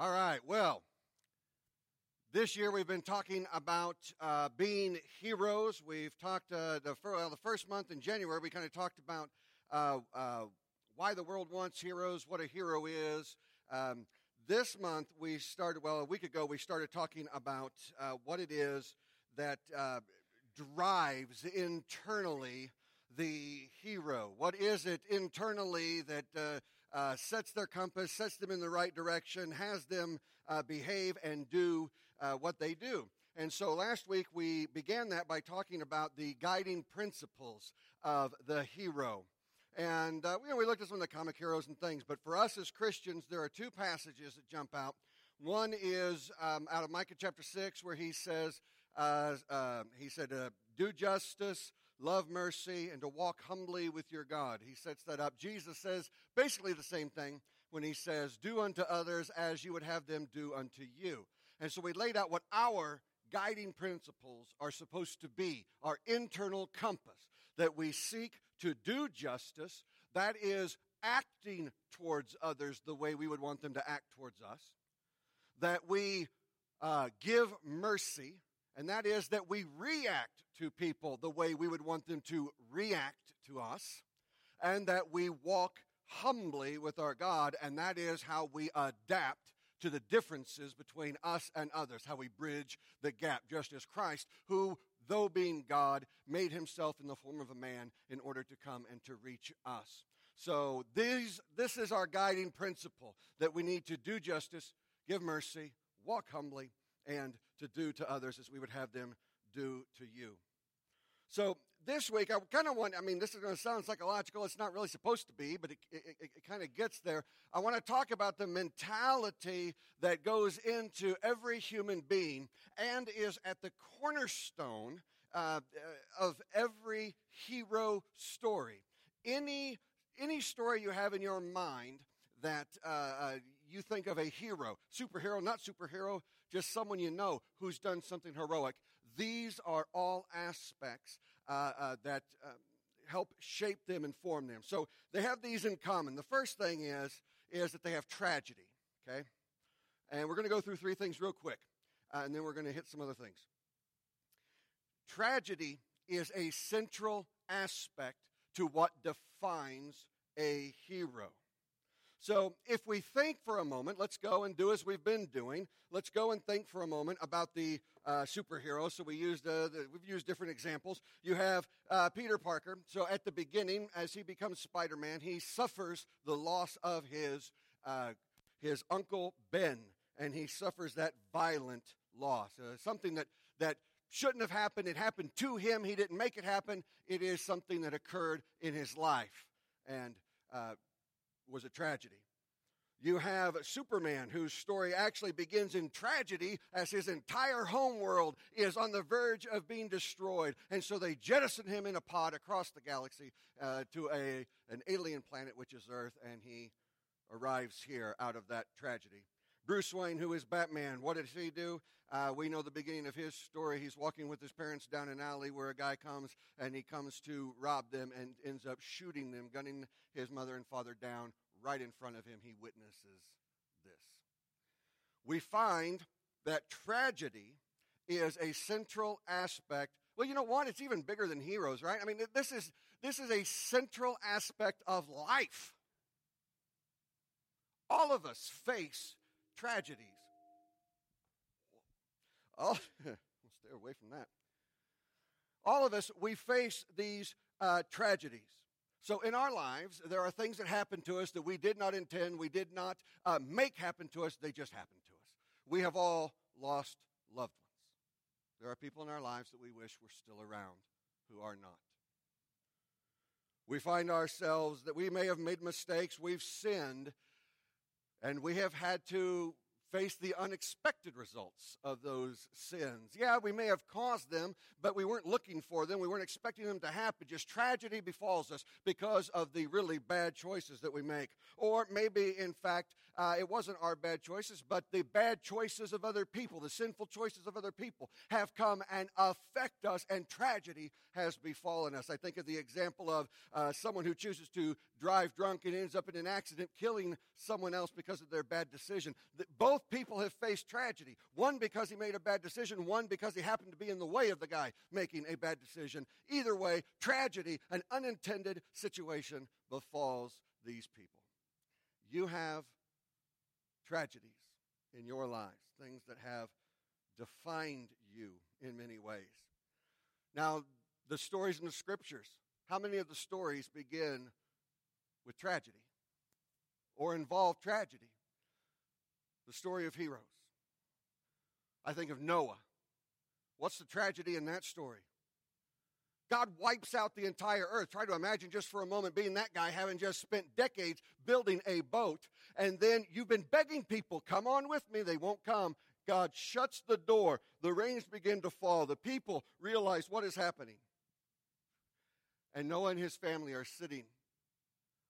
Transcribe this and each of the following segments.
All right, well, this year we've been talking about uh, being heroes. We've talked uh, the, fir- well, the first month in January, we kind of talked about uh, uh, why the world wants heroes, what a hero is. Um, this month we started, well, a week ago, we started talking about uh, what it is that uh, drives internally the hero. What is it internally that uh, sets their compass, sets them in the right direction, has them uh, behave and do uh, what they do. And so last week we began that by talking about the guiding principles of the hero. And uh, you know, we looked at some of the comic heroes and things, but for us as Christians, there are two passages that jump out. One is um, out of Micah chapter 6, where he says, uh, uh, he said, do justice, love mercy, and to walk humbly with your God. He sets that up. Jesus says basically the same thing when he says, Do unto others as you would have them do unto you. And so we laid out what our guiding principles are supposed to be our internal compass that we seek to do justice, that is, acting towards others the way we would want them to act towards us, that we uh, give mercy, and that is that we react to people the way we would want them to react to us, and that we walk humbly with our God, and that is how we adapt to the differences between us and others, how we bridge the gap, just as Christ, who, though being God, made himself in the form of a man in order to come and to reach us. So these, this is our guiding principle that we need to do justice, give mercy, walk humbly, and to do to others as we would have them do to you. So this week, I kind of want, I mean, this is going to sound psychological. It's not really supposed to be, but it, it, it kind of gets there. I want to talk about the mentality that goes into every human being and is at the cornerstone uh, of every hero story. Any, any story you have in your mind that uh, uh, you think of a hero, superhero, not superhero, just someone you know who's done something heroic. These are all aspects uh, uh, that uh, help shape them and form them. So they have these in common. The first thing is is that they have tragedy. Okay, and we're going to go through three things real quick, uh, and then we're going to hit some other things. Tragedy is a central aspect to what defines a hero. So, if we think for a moment, let's go and do as we've been doing. Let's go and think for a moment about the uh, superheroes. So, we used uh, the, we've used different examples. You have uh, Peter Parker. So, at the beginning, as he becomes Spider Man, he suffers the loss of his uh, his uncle Ben, and he suffers that violent loss. Uh, something that that shouldn't have happened. It happened to him. He didn't make it happen. It is something that occurred in his life, and uh, was a tragedy. You have Superman, whose story actually begins in tragedy as his entire homeworld is on the verge of being destroyed. And so they jettison him in a pod across the galaxy uh, to a, an alien planet, which is Earth, and he arrives here out of that tragedy. Bruce Wayne, who is Batman, what does he do? Uh, we know the beginning of his story. He's walking with his parents down an alley where a guy comes and he comes to rob them and ends up shooting them, gunning his mother and father down right in front of him. He witnesses this. We find that tragedy is a central aspect. Well, you know what? It's even bigger than heroes, right? I mean, this is, this is a central aspect of life. All of us face tragedies. Oh, we'll stay away from that. All of us, we face these uh, tragedies. So, in our lives, there are things that happen to us that we did not intend, we did not uh, make happen to us, they just happened to us. We have all lost loved ones. There are people in our lives that we wish were still around who are not. We find ourselves that we may have made mistakes, we've sinned, and we have had to face the unexpected results of those sins. Yeah, we may have caused them, but we weren't looking for them. We weren't expecting them to happen. Just tragedy befalls us because of the really bad choices that we make. Or maybe, in fact, uh, it wasn't our bad choices, but the bad choices of other people, the sinful choices of other people have come and affect us, and tragedy has befallen us. I think of the example of uh, someone who chooses to drive drunk and ends up in an accident killing someone else because of their bad decision. Both people have faced tragedy. One because he made a bad decision, one because he happened to be in the way of the guy making a bad decision. Either way, tragedy, an unintended situation befalls these people. You have tragedies in your lives, things that have defined you in many ways. Now, the stories in the scriptures, how many of the stories begin with tragedy or involve tragedy? The story of heroes. I think of Noah. What's the tragedy in that story? God wipes out the entire earth. Try to imagine just for a moment being that guy, having just spent decades building a boat, and then you've been begging people, come on with me. They won't come. God shuts the door. The rains begin to fall. The people realize what is happening. And Noah and his family are sitting,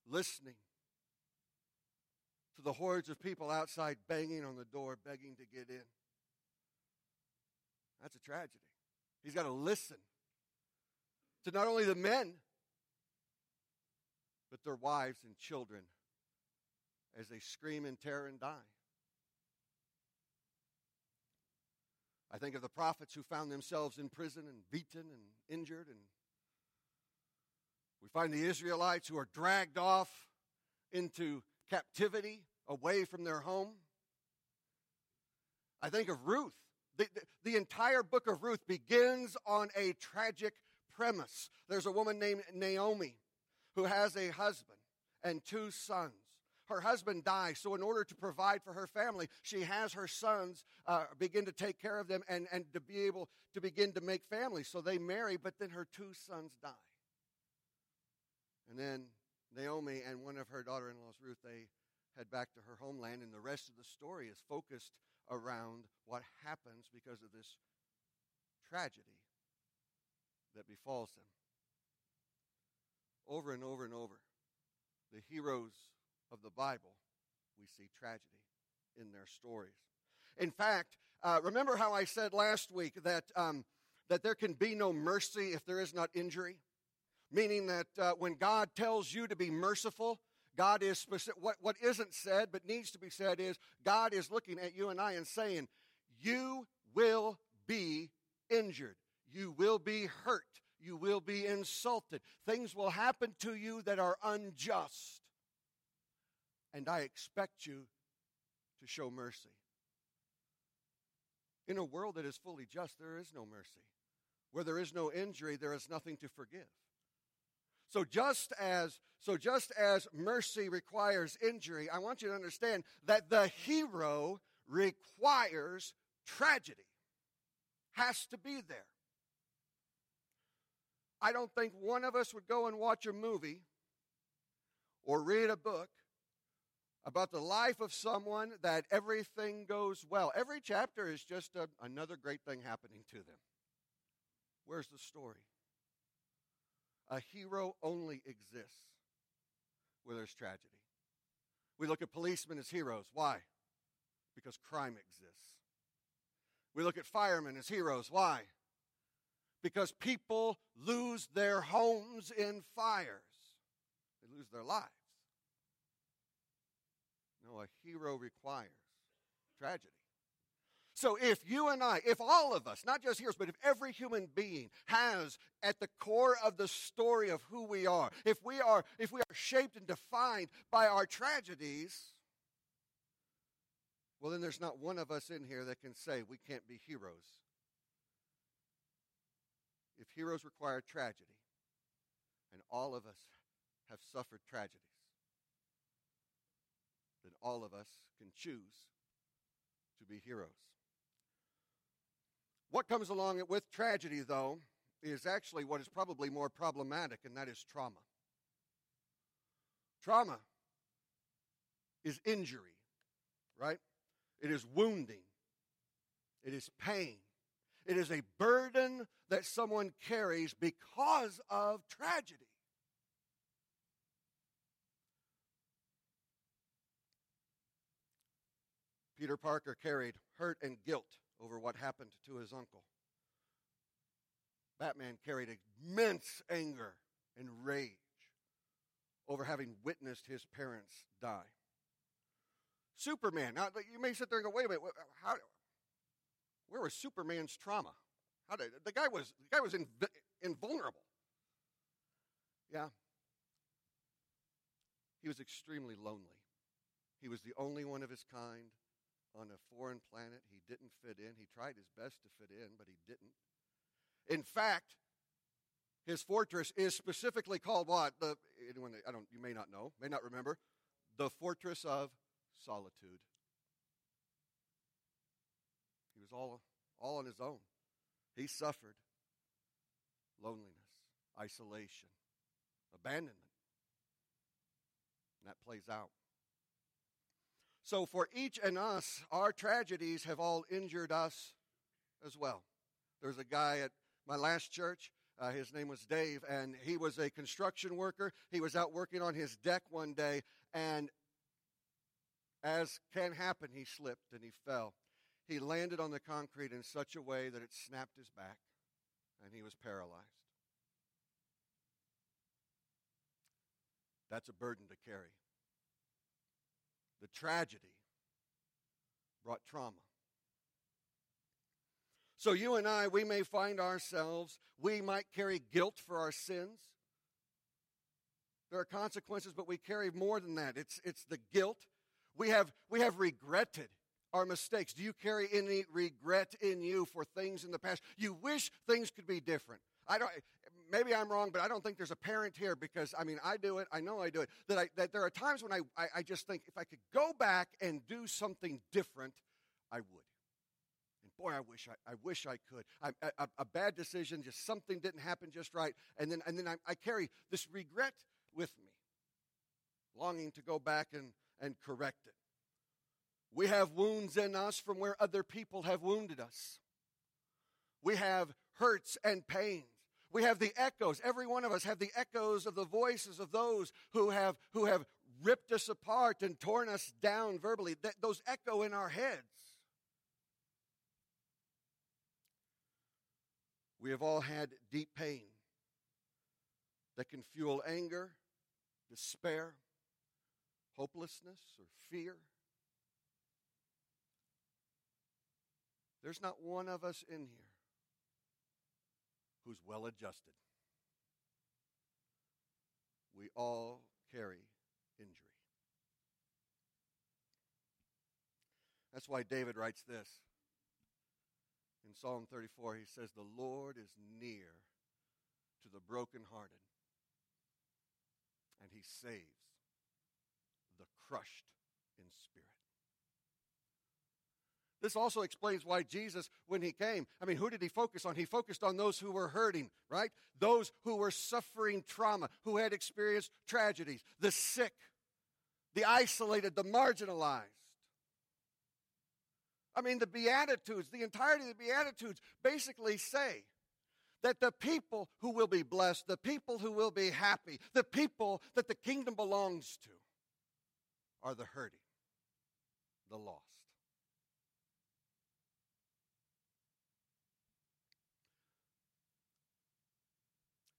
listening to the hordes of people outside banging on the door, begging to get in. That's a tragedy. He's got to listen to not only the men, but their wives and children as they scream in terror and die. I think of the prophets who found themselves in prison and beaten and injured and we find the Israelites who are dragged off into captivity away from their home. I think of Ruth. The, the, the, entire book of Ruth begins on a tragic premise. There's a woman named Naomi who has a husband and two sons. Her husband dies, so in order to provide for her family, she has her sons uh, begin to take care of them and, and to be able to begin to make families. So they marry, but then her two sons die. And then Naomi and one of her daughter in laws, Ruth, they head back to her homeland, and the rest of the story is focused around what happens because of this tragedy that befalls them. Over and over and over, the heroes of the Bible, we see tragedy in their stories. In fact, uh, remember how I said last week that, um, that there can be no mercy if there is not injury? meaning that uh, when God tells you to be merciful, God is specific. What, what isn't said but needs to be said is God is looking at you and I and saying, You will be injured. You will be hurt. You will be insulted. Things will happen to you that are unjust. And I expect you to show mercy. In a world that is fully just, there is no mercy. Where there is no injury, there is nothing to forgive. So just as so just as mercy requires injury, I want you to understand that the hero requires tragedy. Has to be there. I don't think one of us would go and watch a movie or read a book about the life of someone that everything goes well. Every chapter is just a, another great thing happening to them. Where's the story? A hero only exists where there's tragedy. We look at policemen as heroes. Why? Because crime exists. We look at firemen as heroes. Why? Because people lose their homes in fires, they lose their lives. No, a hero requires tragedy. So if you and I, if all of us, not just heroes, but if every human being has at the core of the story of who we are, if we are, if we are shaped and defined by our tragedies, well, then there's not one of us in here that can say we can't be heroes. If heroes require tragedy, and all of us have suffered tragedies, then all of us can choose to be heroes. What comes along with tragedy, though, is actually what is probably more problematic, and that is trauma. Trauma is injury, right? It is wounding, it is pain, it is a burden that someone carries because of tragedy. Peter Parker carried hurt and guilt over what happened to his uncle. Batman carried immense anger and rage over having witnessed his parents die. Superman. Now, you may sit there and go, wait a minute, how, where was Superman's trauma? How did, the guy was, the guy was inv- invulnerable. Yeah. He was extremely lonely. He was the only one of his kind on a foreign planet. He didn't fit in. He tried his best to fit in, but he didn't. In fact, his fortress is specifically called what? The anyone I don't you may not know, may not remember, the fortress of solitude. He was all all on his own. He suffered loneliness, isolation, abandonment. And that plays out. So, for each and us, our tragedies have all injured us as well. There's a guy at my last church. Uh, his name was Dave, and he was a construction worker. He was out working on his deck one day, and as can happen, he slipped and he fell. He landed on the concrete in such a way that it snapped his back, and he was paralyzed. That's a burden to carry. The tragedy brought trauma. So, you and I, we may find ourselves, we might carry guilt for our sins. There are consequences, but we carry more than that. It's, it's the guilt. We have, we have regretted our mistakes. Do you carry any regret in you for things in the past? You wish things could be different. I don't, maybe I'm wrong, but I don't think there's a parent here because, I mean, I do it. I know I do it. That, I, that there are times when I, I, I just think if I could go back and do something different, I would. And boy, I wish I, I wish I could. I, a, a, bad decision, just something didn't happen just right. And then, and then I, I carry this regret with me, longing to go back and, and correct it. We have wounds in us from where other people have wounded us. We have hurts and pains. We have the echoes. Every one of us have the echoes of the voices of those who have, who have ripped us apart and torn us down verbally. That, those echo in our heads. We have all had deep pain that can fuel anger, despair, hopelessness, or fear. There's not one of us in here who's well adjusted. We all carry injury. That's why David writes this. In Psalm 34, he says, The Lord is near to the brokenhearted, and he saves the crushed in spirit. This also explains why Jesus, when he came, I mean, who did he focus on? He focused on those who were hurting, right? Those who were suffering trauma, who had experienced tragedies, the sick, the isolated, the marginalized. I mean, the Beatitudes, the entirety of the Beatitudes basically say that the people who will be blessed, the people who will be happy, the people that the kingdom belongs to are the hurting, the lost.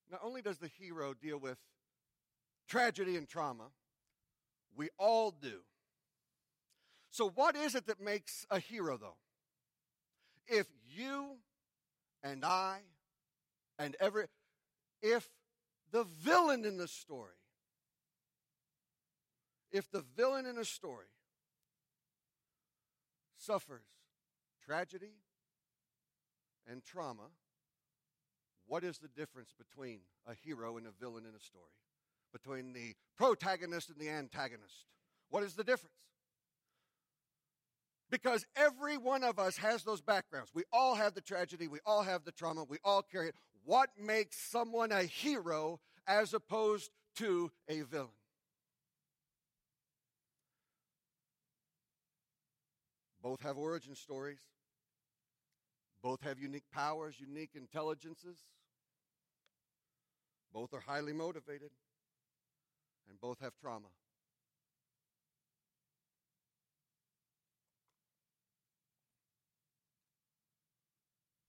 Not only does the hero deal with tragedy and trauma, we all do. So, what is it that makes a hero, though? If you and I and every, if the villain in the story, if the villain in a story suffers tragedy and trauma, what is the difference between a hero and a villain in a story? Between the protagonist and the antagonist? What is the difference? Because every one of us has those backgrounds. We all have the tragedy, we all have the trauma, we all carry it. What makes someone a hero as opposed to a villain? Both have origin stories. Both have unique powers, unique intelligences. Both are highly motivated, and both have trauma.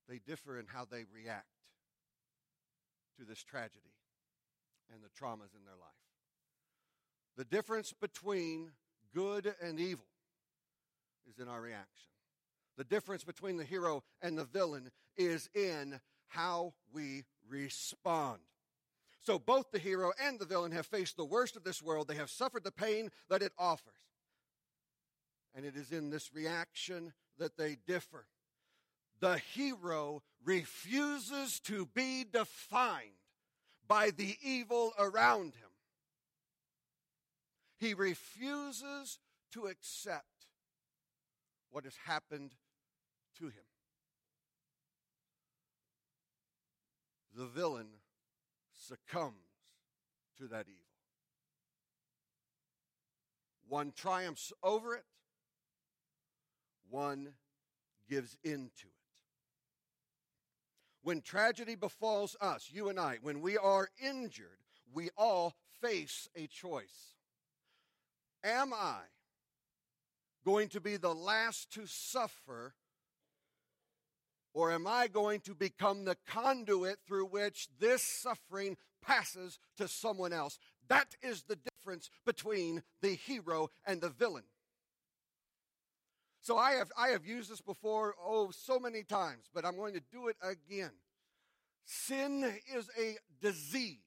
They differ in how they react to this tragedy and the traumas in their life. The difference between good and evil is in our reaction. The difference between the hero and the villain is in how we respond. So both the hero and the villain have faced the worst of this world. They have suffered the pain that it offers. And it is in this reaction that they differ. The hero refuses to be defined by the evil around him. He refuses to accept what has happened to him. The villain succumbs to that evil. One triumphs over it, one gives in to it. When tragedy befalls us, you and I, when we are injured, we all face a choice. Am I going to be the last to suffer, or am I going to become the conduit through which this suffering passes to someone else? That is the difference between the hero and the villain. So I have, I have used this before, oh, so many times, but I'm going to do it again. Sin is a disease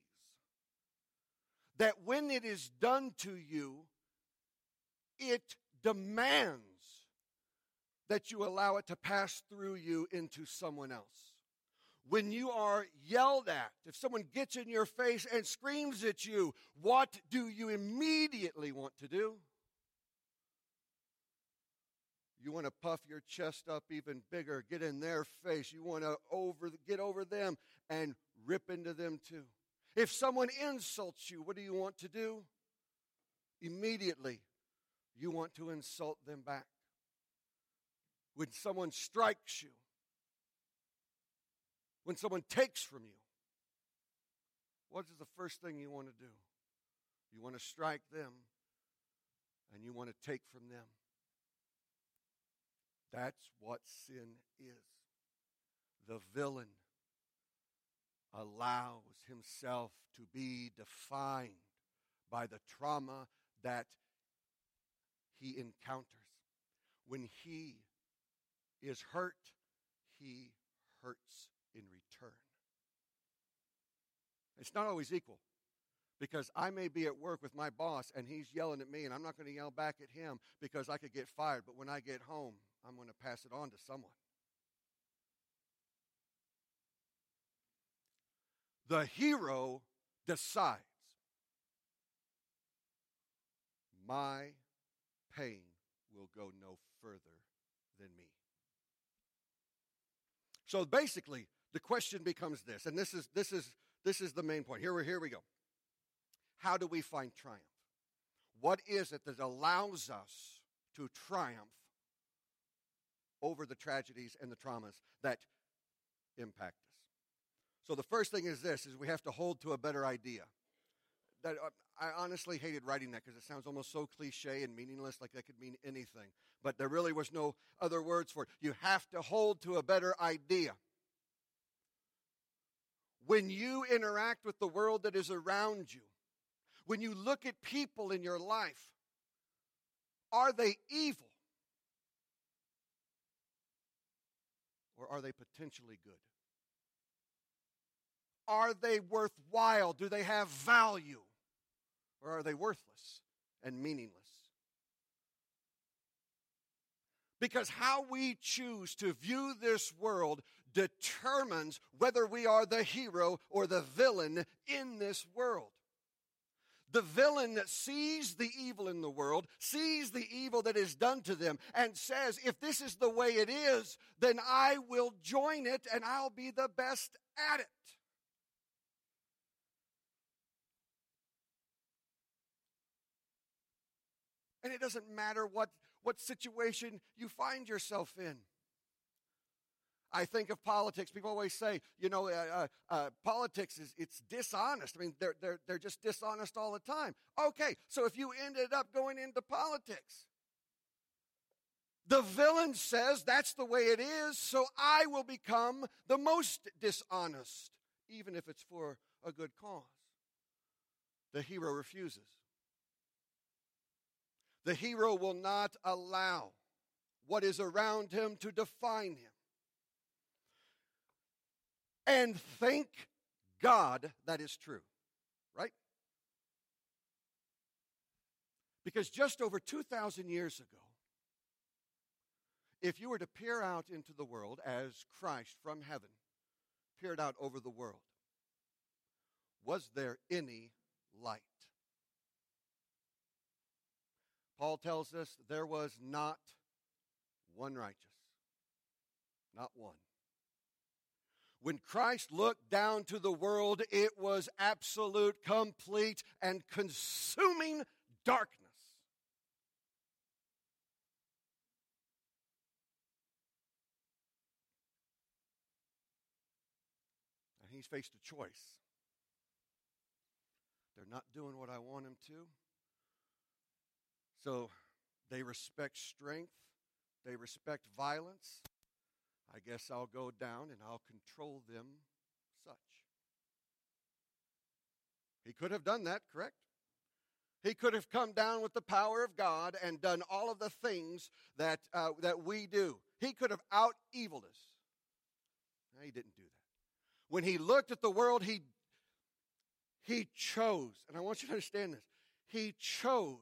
that when it is done to you, it demands that you allow it to pass through you into someone else. When you are yelled at, if someone gets in your face and screams at you, what do you immediately want to do? You want to puff your chest up even bigger, get in their face. You want to over get over them and rip into them too. If someone insults you, what do you want to do? Immediately, you want to insult them back. When someone strikes you, when someone takes from you, what is the first thing you want to do? You want to strike them and you want to take from them. That's what sin is. The villain allows himself to be defined by the trauma that he encounters. When he is hurt, he hurts in return. It's not always equal because I may be at work with my boss and he's yelling at me, and I'm not going to yell back at him because I could get fired. But when I get home, I'm going to pass it on to someone. The hero decides my pain will go no further than me. So basically, the question becomes this, and this is this is this is the main point. Here we here we go. How do we find triumph? What is it that allows us to triumph over the tragedies and the traumas that impact us. So the first thing is this is we have to hold to a better idea. That uh, I honestly hated writing that because it sounds almost so cliche and meaningless like that could mean anything. But there really was no other words for it. You have to hold to a better idea. When you interact with the world that is around you, when you look at people in your life, are they evil? or are they potentially good? Are they worthwhile? Do they have value? Or are they worthless and meaningless? Because how we choose to view this world determines whether we are the hero or the villain in this world. The villain sees the evil in the world, sees the evil that is done to them, and says, if this is the way it is, then I will join it and I'll be the best at it. And it doesn't matter what, what situation you find yourself in. I think of politics. People always say, you know, uh, uh, uh, politics is it's dishonest. I mean, they're, they're, they're just dishonest all the time. Okay, so if you ended up going into politics, the villain says that's the way it is, so I will become the most dishonest, even if it's for a good cause. The hero refuses. The hero will not allow what is around him to define him. And thank God that is true, right? Because just over 2,000 years ago, if you were to peer out into the world as Christ from heaven peered out over the world, was there any light? Paul tells us there was not one righteous, not one. When Christ looked down to the world, it was absolute, complete, and consuming darkness. And he's faced a choice. They're not doing what I want them to. So they respect strength, they respect violence. I guess I'll go down and I'll control them such. He could have done that, correct? He could have come down with the power of God and done all of the things that, uh, that we do. He could have out eviled us. No, he didn't do that. When he looked at the world, he, he chose, and I want you to understand this, he chose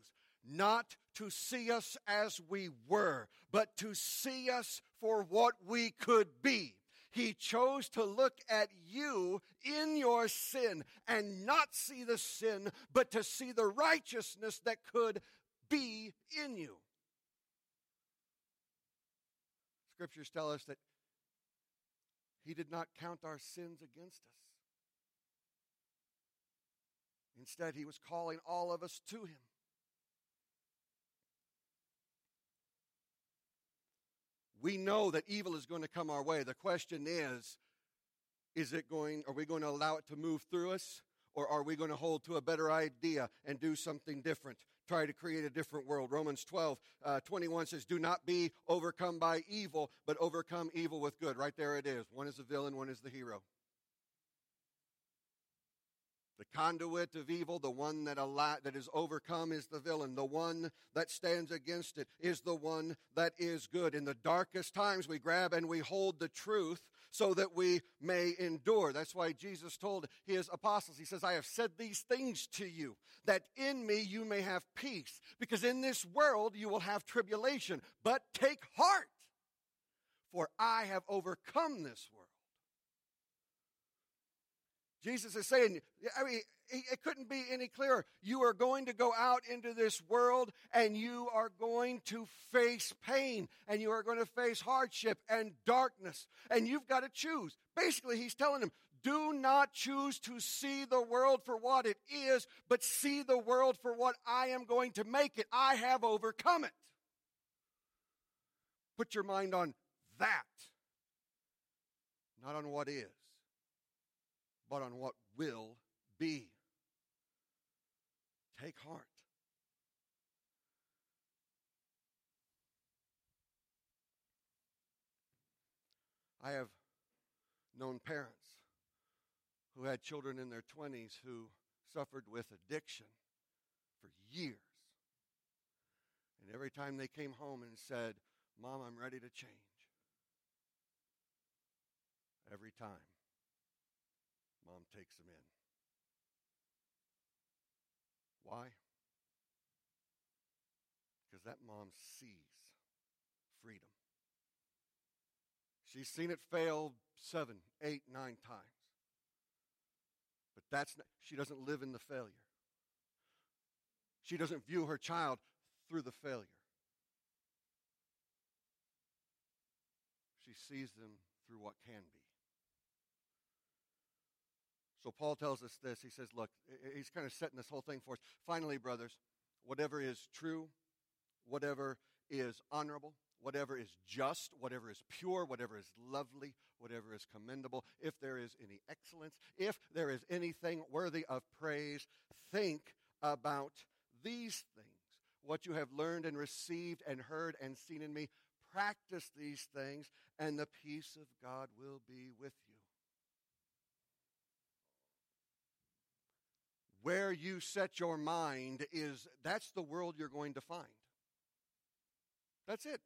not to see us as we were, but to see us for what we could be. He chose to look at you in your sin and not see the sin, but to see the righteousness that could be in you. Scriptures tell us that He did not count our sins against us. Instead, He was calling all of us to Him. We know that evil is going to come our way. The question is, is it going, are we going to allow it to move through us? Or are we going to hold to a better idea and do something different? Try to create a different world. Romans 12, uh, 21 says, Do not be overcome by evil, but overcome evil with good. Right there it is. One is the villain, one is the hero. The conduit of evil, the one that, that is overcome, is the villain. The one that stands against it is the one that is good. In the darkest times, we grab and we hold the truth so that we may endure. That's why Jesus told his apostles, He says, I have said these things to you, that in me you may have peace. Because in this world you will have tribulation. But take heart, for I have overcome this world. Jesus is saying, I mean, it couldn't be any clearer. You are going to go out into this world and you are going to face pain and you are going to face hardship and darkness. And you've got to choose. Basically, he's telling them, do not choose to see the world for what it is, but see the world for what I am going to make it. I have overcome it. Put your mind on that, not on what is but on what will be. Take heart. I have known parents who had children in their 20s who suffered with addiction for years. And every time they came home and said, Mom, I'm ready to change, every time Mom takes them in. Why? Because that mom sees freedom. She's seen it fail seven, eight, nine times. But that's not, she doesn't live in the failure. She doesn't view her child through the failure. She sees them through what can be. So Paul tells us this. He says, look, he's kind of setting this whole thing for us. Finally, brothers, whatever is true, whatever is honorable, whatever is just, whatever is pure, whatever is lovely, whatever is commendable, if there is any excellence, if there is anything worthy of praise, think about these things. What you have learned and received and heard and seen in me, practice these things, and the peace of God will be with you. Where you set your mind is that's the world you're going to find. That's it.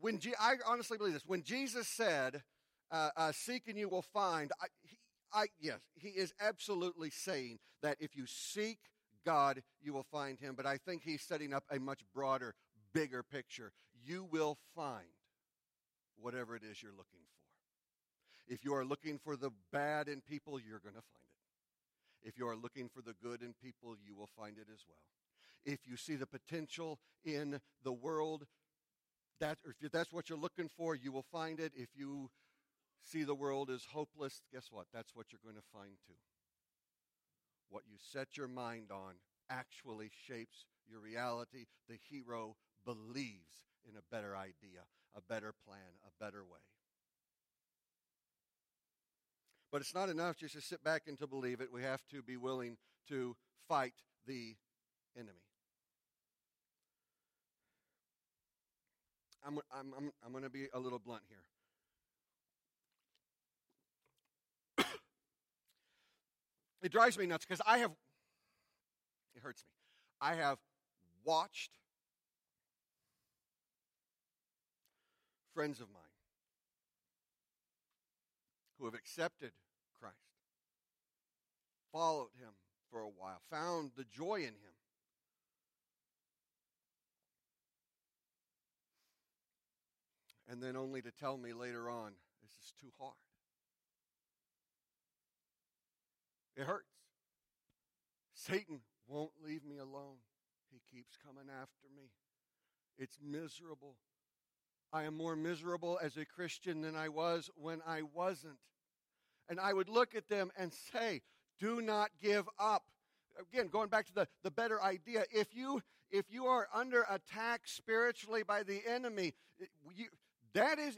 When Je- I honestly believe this, when Jesus said, uh, uh, "Seek and you will find," I, he, I yes, he is absolutely saying that if you seek God, you will find Him. But I think he's setting up a much broader, bigger picture. You will find whatever it is you're looking for. If you are looking for the bad in people, you're going to find it. If you are looking for the good in people, you will find it as well. If you see the potential in the world, that, if that's what you're looking for, you will find it. If you see the world as hopeless, guess what? That's what you're going to find too. What you set your mind on actually shapes your reality. The hero believes in a better idea, a better plan, a better way. But it's not enough just to sit back and to believe it. We have to be willing to fight the enemy. I'm, I'm, I'm, I'm going to be a little blunt here. it drives me nuts because I have, it hurts me. I have watched friends of mine who have accepted followed him for a while, found the joy in him. And then only to tell me later on, this is too hard. It hurts. Satan won't leave me alone. He keeps coming after me. It's miserable. I am more miserable as a Christian than I was when I wasn't. And I would look at them and say, do not give up. Again, going back to the, the better idea, if you if you are under attack spiritually by the enemy, you, that is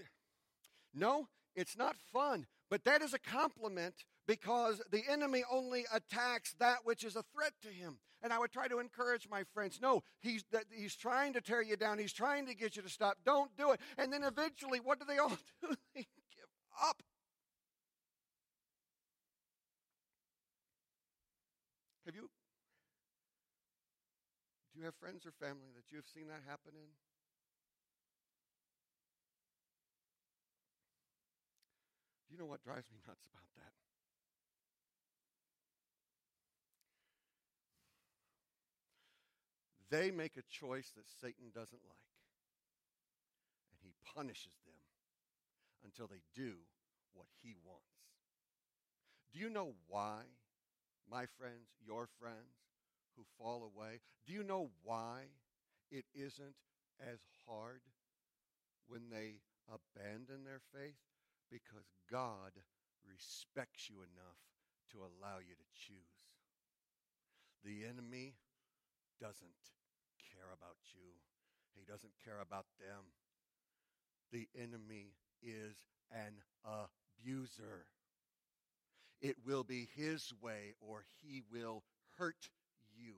no, it's not fun, but that is a compliment because the enemy only attacks that which is a threat to him. And I would try to encourage my friends no, he's, he's trying to tear you down, he's trying to get you to stop. Don't do it. And then eventually, what do they all do? they give up. Have you? Do you have friends or family that you have seen that happen in? Do you know what drives me nuts about that? They make a choice that Satan doesn't like, and he punishes them until they do what he wants. Do you know why, my friends, your friends who fall away, do you know why it isn't as hard when they abandon their faith? Because God respects you enough to allow you to choose. The enemy doesn't care about you, he doesn't care about them. The enemy is an abuser. It will be his way or he will hurt you.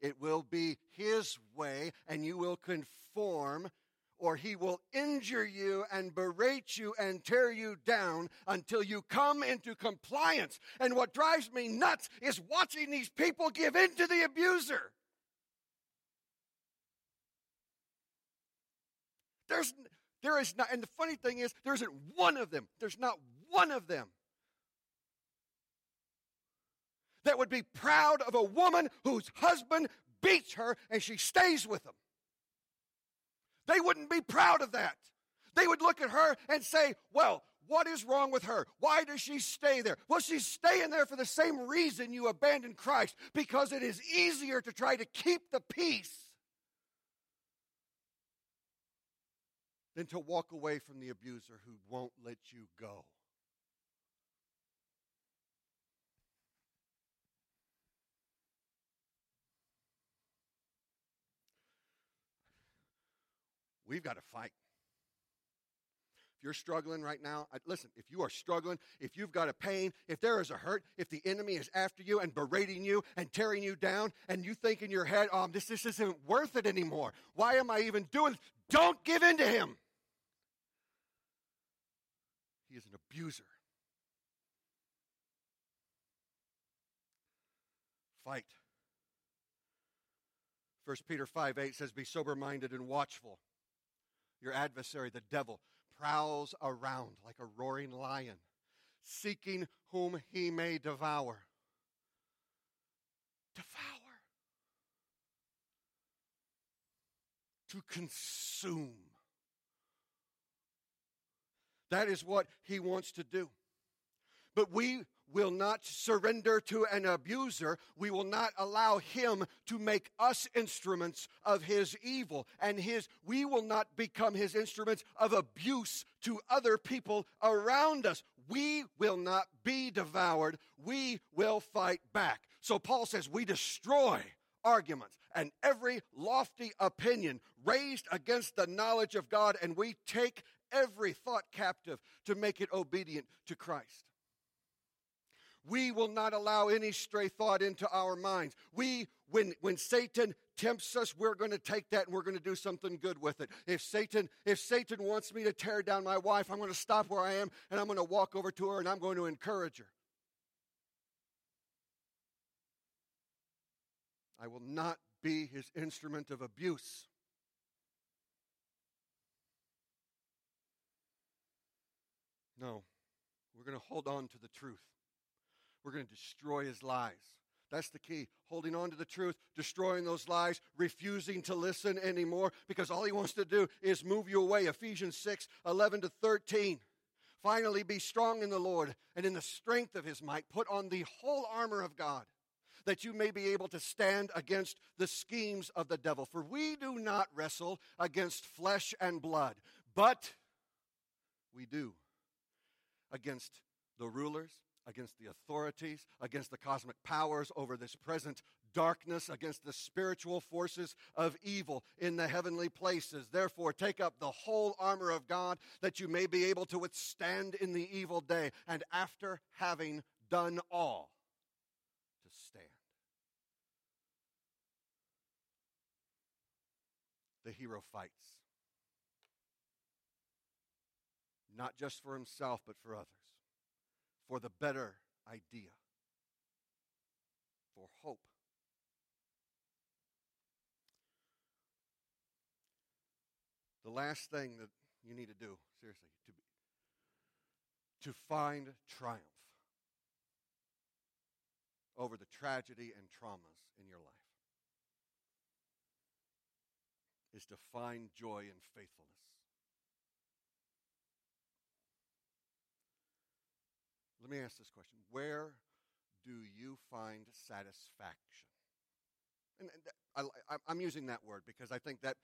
It will be his way and you will conform or he will injure you and berate you and tear you down until you come into compliance. And what drives me nuts is watching these people give in to the abuser. There's, there is not, and the funny thing is, there isn't one of them, there's not one of them that would be proud of a woman whose husband beats her and she stays with him. They wouldn't be proud of that. They would look at her and say, Well, what is wrong with her? Why does she stay there? Well, she's staying there for the same reason you abandoned Christ, because it is easier to try to keep the peace than to walk away from the abuser who won't let you go. We've got to fight. If you're struggling right now, listen, if you are struggling, if you've got a pain, if there is a hurt, if the enemy is after you and berating you and tearing you down, and you think in your head, oh, this, this isn't worth it anymore. Why am I even doing this? Don't give in to him. He is an abuser. Fight. 1 Peter 5 8 says, Be sober minded and watchful. Your adversary, the devil, prowls around like a roaring lion, seeking whom he may devour. Devour. To consume. That is what he wants to do. But we will not surrender to an abuser. We will not allow him to make us instruments of his evil and his we will not become his instruments of abuse to other people around us. We will not be devoured. We will fight back. So Paul says we destroy arguments and every lofty opinion raised against the knowledge of God and we take every thought captive to make it obedient to Christ. We will not allow any stray thought into our minds. We, when, when Satan tempts us, we're going to take that and we're going to do something good with it. If Satan, if Satan wants me to tear down my wife, I'm going to stop where I am and I'm going to walk over to her and I'm going to encourage her. I will not be his instrument of abuse. No, we're going to hold on to the truth. We're going to destroy his lies. That's the key. Holding on to the truth, destroying those lies, refusing to listen anymore because all he wants to do is move you away. Ephesians 6 11 to 13. Finally, be strong in the Lord and in the strength of his might. Put on the whole armor of God that you may be able to stand against the schemes of the devil. For we do not wrestle against flesh and blood, but we do against the rulers against the authorities, against the cosmic powers over this present darkness, against the spiritual forces of evil in the heavenly places. Therefore, take up the whole armor of God that you may be able to withstand in the evil day, and after having done all, to stand. The hero fights. Not just for himself, but for others for the better idea, for hope. The last thing that you need to do, seriously, to, be, to find triumph over the tragedy and traumas in your life is to find joy in faithfulness. Let me ask this question Where do you find satisfaction? And, and I, am using that word because I think that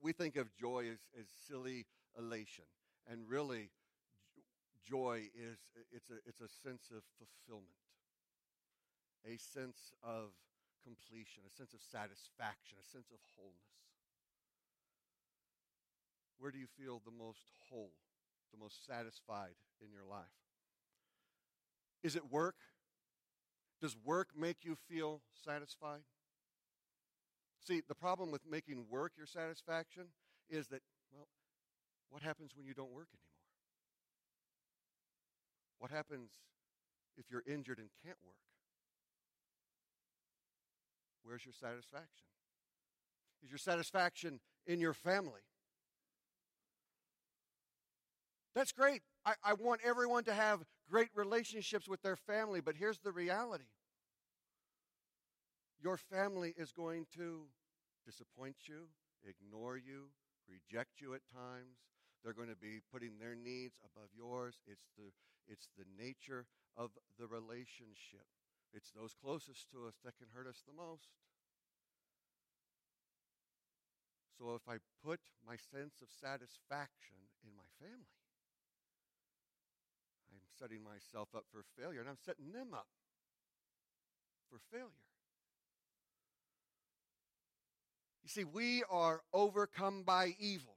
we think of joy as, as silly elation. And really, joy is it's a, it's a sense of fulfillment, a sense of completion, a sense of satisfaction, a sense of wholeness. Where do you feel the most whole, the most satisfied in your life? Is it work? Does work make you feel satisfied? See, the problem with making work your satisfaction is that, well, what happens when you don't work anymore? What happens if you're injured and can't work? Where's your satisfaction? Is your satisfaction in your family? That's great. I, I want everyone to have great relationships with their family, but here's the reality your family is going to disappoint you, ignore you, reject you at times. They're going to be putting their needs above yours. It's the, it's the nature of the relationship. It's those closest to us that can hurt us the most. So if I put my sense of satisfaction in my family, setting myself up for failure, and I'm setting them up for failure. You see, we are overcome by evil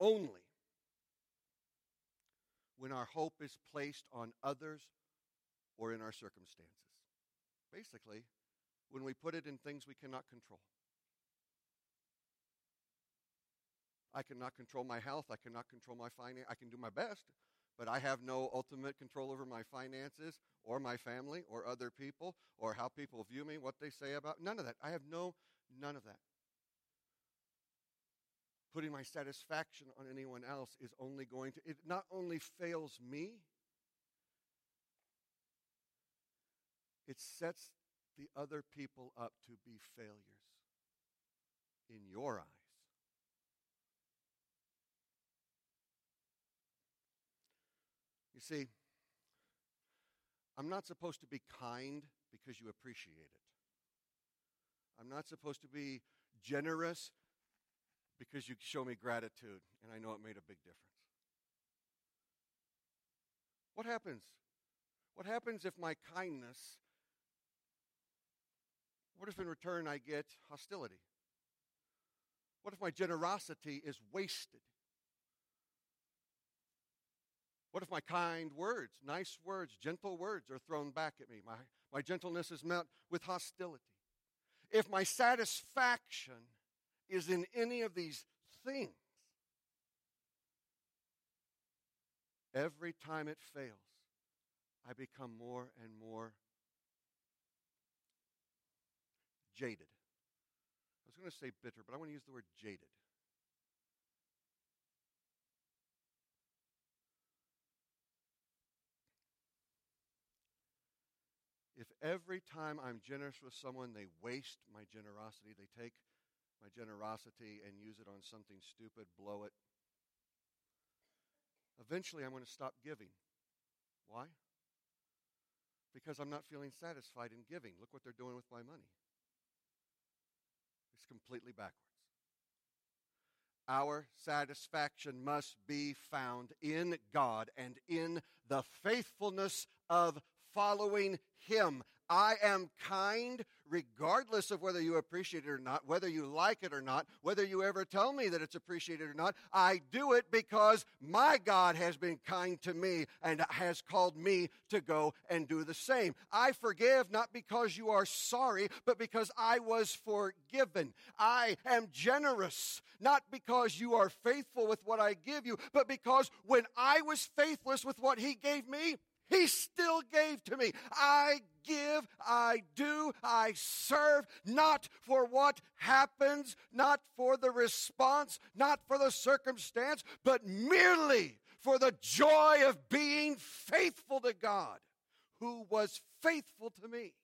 only when our hope is placed on others or in our circumstances. Basically, when we put it in things we cannot control. I cannot control my health. I cannot control my finance. I can do my best but I have no ultimate control over my finances or my family or other people or how people view me, what they say about none of that. I have no none of that. Putting my satisfaction on anyone else is only going to it not only fails me, it sets the other people up to be failures in your eyes. You see, I'm not supposed to be kind because you appreciate it. I'm not supposed to be generous because you show me gratitude and I know it made a big difference. What happens? What happens if my kindness, what if in return I get hostility? What if my generosity is wasted? What if my kind words, nice words, gentle words are thrown back at me? My, my gentleness is met with hostility. If my satisfaction is in any of these things, every time it fails, I become more and more jaded. I was going to say bitter, but I want to use the word jaded. If every time I'm generous with someone, they waste my generosity, they take my generosity and use it on something stupid, blow it, eventually I'm going to stop giving. Why? Because I'm not feeling satisfied in giving. Look what they're doing with my money. It's completely backwards. Our satisfaction must be found in God and in the faithfulness of following Him. I am kind regardless of whether you appreciate it or not, whether you like it or not, whether you ever tell me that it's appreciated or not. I do it because my God has been kind to me and has called me to go and do the same. I forgive not because you are sorry, but because I was forgiven. I am generous not because you are faithful with what I give you, but because when I was faithless with what He gave me, he still gave to me. I give, I do, I serve, not for what happens, not for the response, not for the circumstance, but merely for the joy of being faithful to God, who was faithful to me.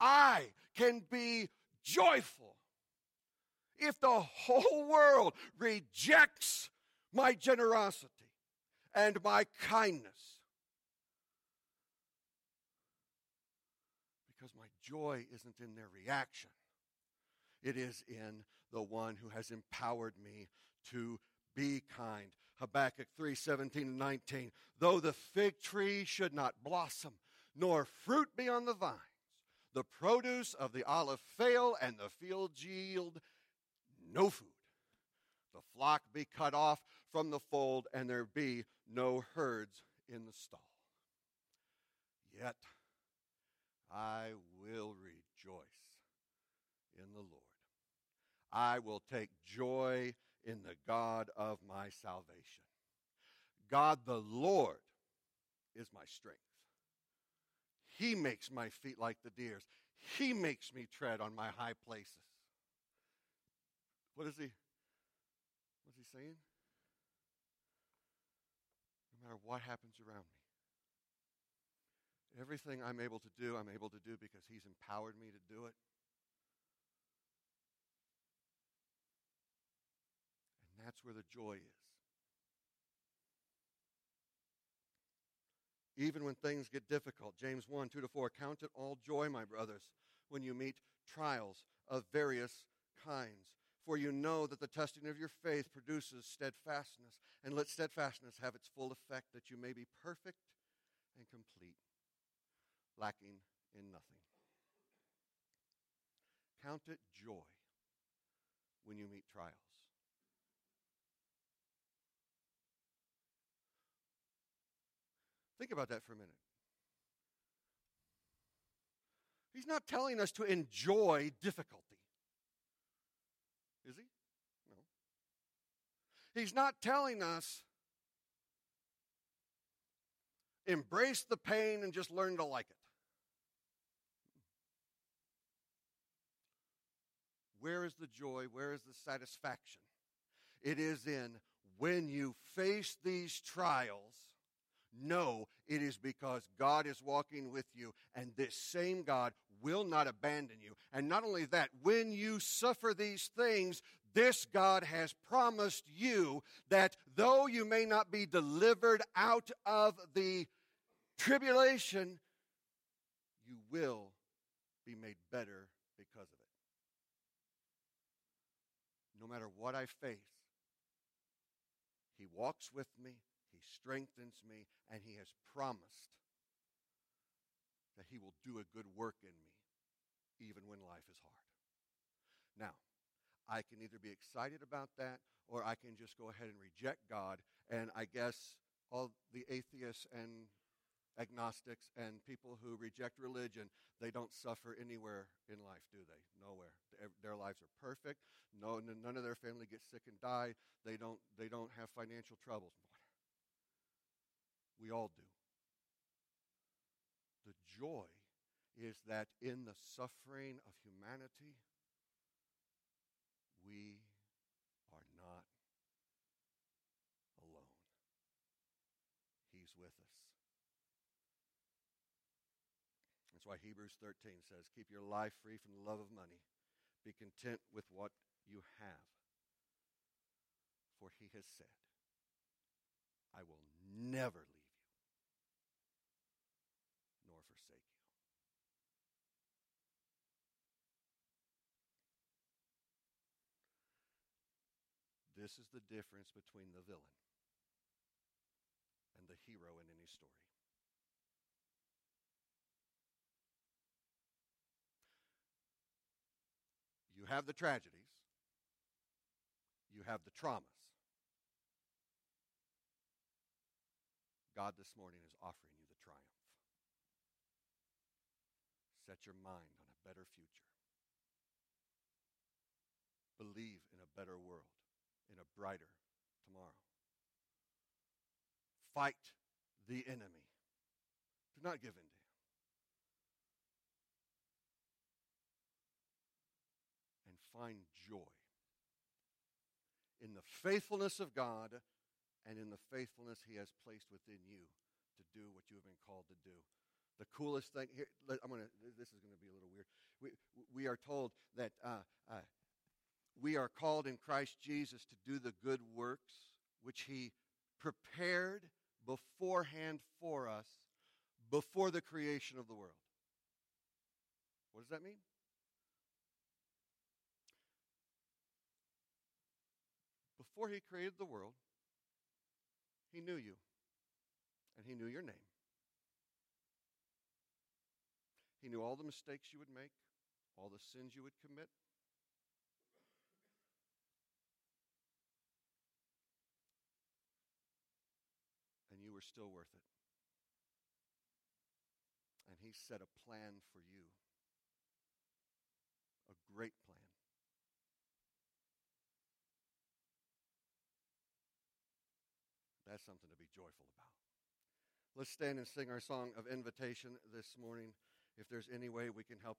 I can be joyful if the whole world rejects my generosity and my kindness. Because my joy isn't in their reaction, it is in the one who has empowered me to be kind. Habakkuk 3 17 and 19. Though the fig tree should not blossom, nor fruit be on the vines, the produce of the olive fail, and the fields yield no food. The flock be cut off from the fold, and there be no herds in the stall. Yet I will rejoice in the Lord. I will take joy in the God of my salvation. God the Lord is my strength. He makes my feet like the deer's. He makes me tread on my high places. What is he? What's he saying? Matter what happens around me. Everything I'm able to do, I'm able to do because He's empowered me to do it. And that's where the joy is. Even when things get difficult, James 1 2 to 4, count it all joy, my brothers, when you meet trials of various kinds for you know that the testing of your faith produces steadfastness. And let steadfastness have its full effect, that you may be perfect and complete, lacking in nothing. Count it joy when you meet trials. Think about that for a minute. He's not telling us to enjoy difficulty. Is he? No. He's not telling us embrace the pain and just learn to like it. Where is the joy? Where is the satisfaction? It is in when you face these trials, No, it is because God is walking with you, and this same God will not abandon you. And not only that, when you suffer these things, this God has promised you that though you may not be delivered out of the tribulation, you will be made better because of it. No matter what I face, He walks with me, He strengthens me, and He has promised that He will do a good work in me, even when life is hard. Now, I can either be excited about that or I can just go ahead and reject God. And I guess all the atheists and agnostics and people who reject religion, they don't suffer anywhere in life, do they? Nowhere. Their lives are perfect. No, none of their family gets sick and die. They don't, they don't have financial troubles. We all do. The joy is that in the suffering of humanity, we are not alone. He's with us. That's why Hebrews 13 says, Keep your life free from the love of money. Be content with what you have. For he has said, I will never leave This is the difference between the villain and the hero in any story. You have the tragedies, you have the traumas. God this morning is offering you the triumph. Set your mind on a better future. Believe in a better world in a brighter tomorrow. Fight the enemy. Do not give in to him. And find joy in the faithfulness of God and in the faithfulness he has placed within you to do what you have been called to do. The coolest thing here, I'm gonna. This is going to be a little weird. We we are told that uh, uh, we are called in Christ Jesus to do the good works which He prepared beforehand for us before the creation of the world. What does that mean? Before He created the world, He knew you, and He knew your name. He knew all the mistakes you would make, all the sins you would commit, were still worth it. And He set a plan for you, a great plan. That's something to be joyful about. Let's stand and sing our song of invitation this morning. If there's any way we can help